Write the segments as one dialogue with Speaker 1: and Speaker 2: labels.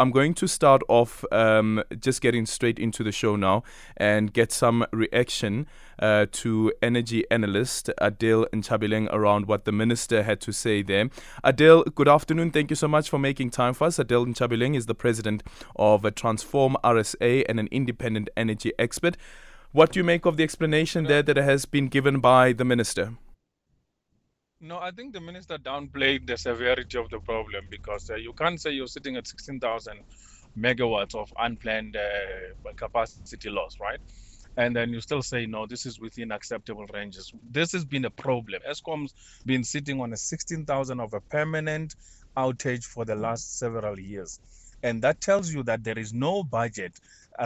Speaker 1: I'm going to start off um, just getting straight into the show now and get some reaction uh, to energy analyst Adil Nchabeleng around what the minister had to say there. Adil, good afternoon. Thank you so much for making time for us. Adil Nchabeleng is the president of Transform RSA and an independent energy expert. What do you make of the explanation there that has been given by the minister?
Speaker 2: No, I think the minister downplayed the severity of the problem because uh, you can't say you're sitting at 16,000 megawatts of unplanned uh, capacity loss, right? And then you still say, no, this is within acceptable ranges. This has been a problem. Eskom's been sitting on a 16,000 of a permanent outage for the last several years. And that tells you that there is no budget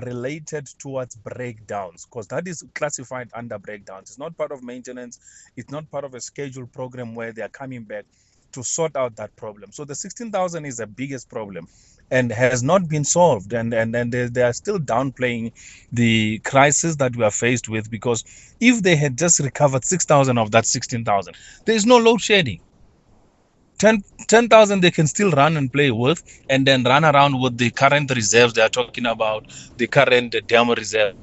Speaker 2: related towards breakdowns because that is classified under breakdowns. It's not part of maintenance. It's not part of a scheduled program where they are coming back to sort out that problem. So the 16,000 is the biggest problem and has not been solved. And, and, and they, they are still downplaying the crisis that we are faced with because if they had just recovered 6,000 of that 16,000, there is no load shedding. 10,000 they can still run and play with and then run around with the current reserves they are talking about, the current dam reserve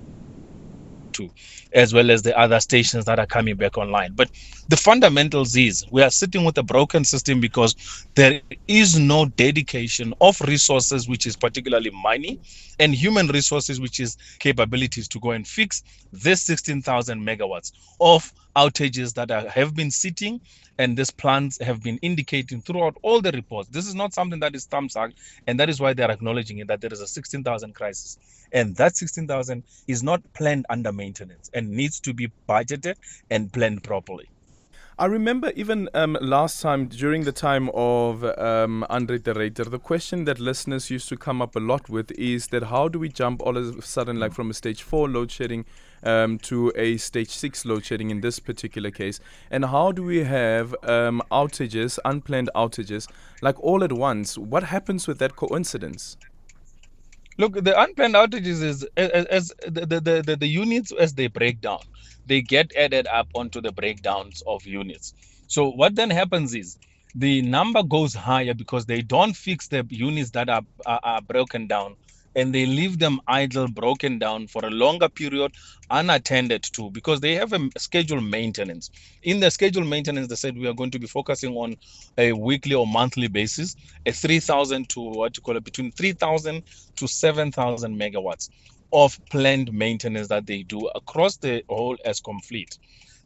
Speaker 2: too, as well as the other stations that are coming back online. But the fundamentals is we are sitting with a broken system because there is no dedication of resources, which is particularly money, and human resources, which is capabilities to go and fix this 16,000 megawatts of outages that are, have been sitting and these plans have been indicating throughout all the reports. This is not something that is thumbsucked, and that is why they're acknowledging it that there is a 16,000 crisis. And that 16,000 is not planned under maintenance and needs to be budgeted and planned properly.
Speaker 1: I remember even um, last time during the time of um, Andre de Ruyter, the question that listeners used to come up a lot with is that how do we jump all of a sudden, like from a stage four load shedding um, to a stage six load shedding in this particular case? And how do we have um, outages, unplanned outages, like all at once? What happens with that coincidence?
Speaker 2: Look, the unplanned outages is as, as the, the, the, the units as they break down they get added up onto the breakdowns of units. So what then happens is the number goes higher because they don't fix the units that are, are, are broken down and they leave them idle, broken down for a longer period, unattended to, because they have a scheduled maintenance. In the scheduled maintenance, they said we are going to be focusing on a weekly or monthly basis, a 3,000 to what you call it, between 3,000 to 7,000 megawatts of planned maintenance that they do across the whole Eskom fleet.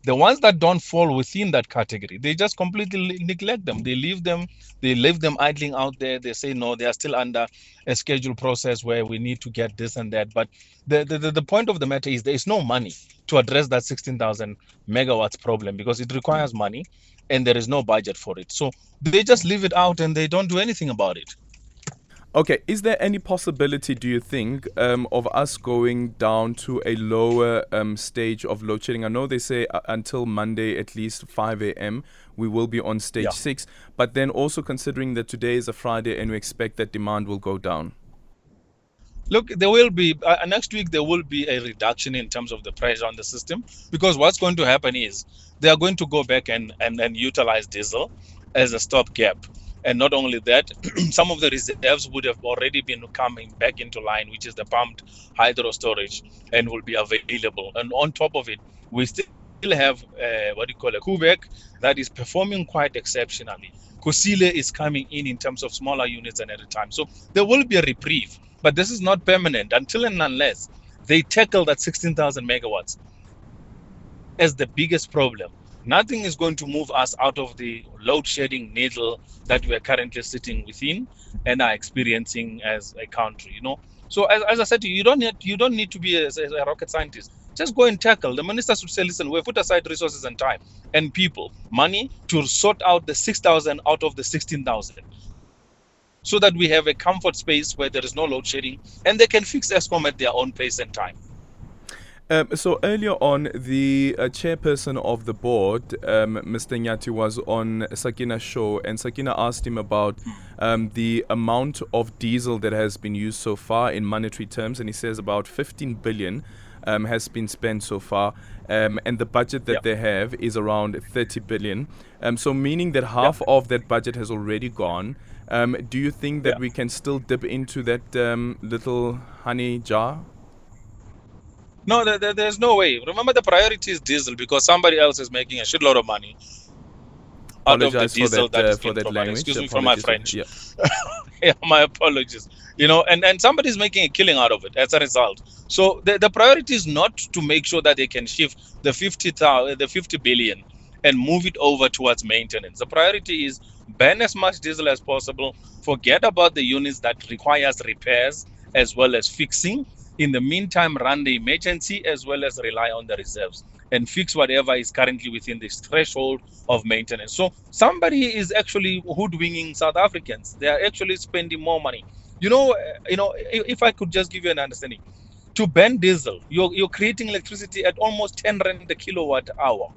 Speaker 2: The ones that don't fall within that category, they just completely neglect them. They leave them, they leave them idling out there. They say no, they are still under a schedule process where we need to get this and that. But the, the, the point of the matter is there is no money to address that 16,000 megawatts problem because it requires money and there is no budget for it. So they just leave it out and they don't do anything about it.
Speaker 1: Okay, is there any possibility, do you think, um, of us going down to a lower um, stage of load shedding? I know they say uh, until Monday, at least 5 a.m., we will be on stage yeah. six, but then also considering that today is a Friday and we expect that demand will go down.
Speaker 2: Look, there will be uh, next week. There will be a reduction in terms of the pressure on the system because what's going to happen is they are going to go back and and, and utilize diesel as a stopgap and not only that, some of the reserves would have already been coming back into line, which is the pumped hydro storage, and will be available. And on top of it, we still have uh, what do you call a Koeberg that is performing quite exceptionally. Kusile is coming in in terms of smaller units and at a time. So there will be a reprieve, but this is not permanent until and unless they tackle that 16,000 megawatts as the biggest problem nothing is going to move us out of the load shedding needle that we are currently sitting within and are experiencing as a country you know? So as, as i said you don't need you don't need to be a, a rocket scientist. Just go and tackle. The minister should say listen we've put aside resources and time and people money to sort out the 6000 out of the 16000 so that we have a comfort space where there is no load shedding and they can fix Eskom at their own pace and time
Speaker 1: um, so earlier on, the uh, chairperson of the board, um, Mr. Nyathi, was on Sakina's show, and Sakina asked him about um, the amount of diesel that has been used so far in monetary terms, and he says about 15 billion um, has been spent so far, um, and the budget that yep. they have is around 30 billion. Um, so meaning that half yep. of that budget has already gone. Um, do you think that
Speaker 2: Yeah.
Speaker 1: we can still dip into that um, little honey jar?
Speaker 2: No, there, there- there's no way. Remember, the priority is diesel because somebody else is making a shitload of money out of the
Speaker 1: Apologize for
Speaker 2: diesel
Speaker 1: that,
Speaker 2: that
Speaker 1: uh,
Speaker 2: is
Speaker 1: for
Speaker 2: being
Speaker 1: that
Speaker 2: provided.
Speaker 1: language.
Speaker 2: Excuse me for my French.
Speaker 1: Yeah.
Speaker 2: yeah, my apologies. You know, and, and somebody's making a killing out of it as a result. So the, the priority is not to make sure that they can shift the 50,000, the 50 billion and move it over towards maintenance. The priority is ban as much diesel as possible. Forget about the units that requires repairs as well as fixing. In the meantime, run the emergency as well as rely on the reserves and fix whatever is currently within this threshold of maintenance. So somebody is actually hoodwinking South Africans. They are actually spending more money. You know, uh, you know. If, I could just give you an understanding, to ban diesel, you're you're creating electricity at almost 10 rand a kilowatt hour.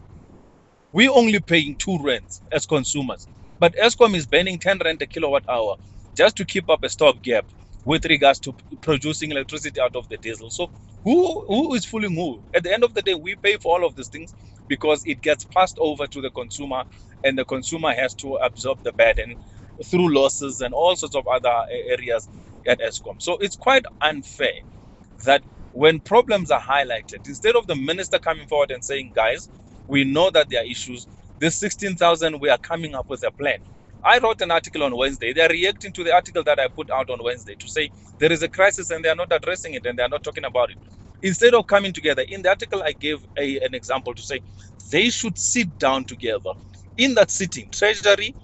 Speaker 2: We're only paying two rands as consumers, but Eskom is banning 10 rand a kilowatt hour just to keep up a stopgap with regards to producing electricity out of the diesel. So who who is fooling who? At the end of the day, we pay for all of these things because it gets passed over to the consumer, and the consumer has to absorb the burden through losses and all sorts of other areas at Eskom. So it's quite unfair that when problems are highlighted, instead of the minister coming forward and saying, guys, we know that there are issues, this 16,000, we are coming up with a plan. I wrote an article on Wednesday. They're reacting to the article that I put out on Wednesday to say there is a crisis and they are not addressing it and they are not talking about it. Instead of coming together, in the article, I gave a, an example to say they should sit down together. In that sitting, Treasury,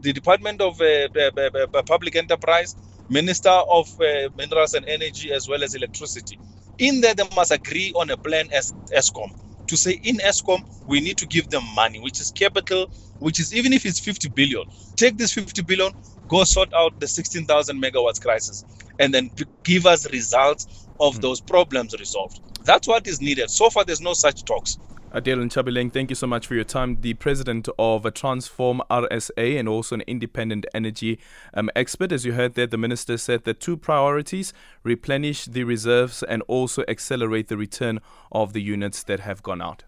Speaker 2: the Department of uh, b- b- b- Public Enterprise, Minister of uh, Minerals and Energy, as well as Electricity. In there, they must agree on a plan as Eskom to say in Eskom we need to give them money, which is capital, which is even if it's 50 billion, take this 50 billion, go sort out the 16,000 megawatts crisis, and then give us results of
Speaker 1: Hmm.
Speaker 2: those problems resolved. That's what is needed. So far, there's no such talks.
Speaker 1: Adil Nchabeleng, thank you so much for your time. The president of Transform RSA and also an independent energy um, expert. As you heard there, the minister said the two priorities replenish the reserves and also accelerate the return of the units that have gone out.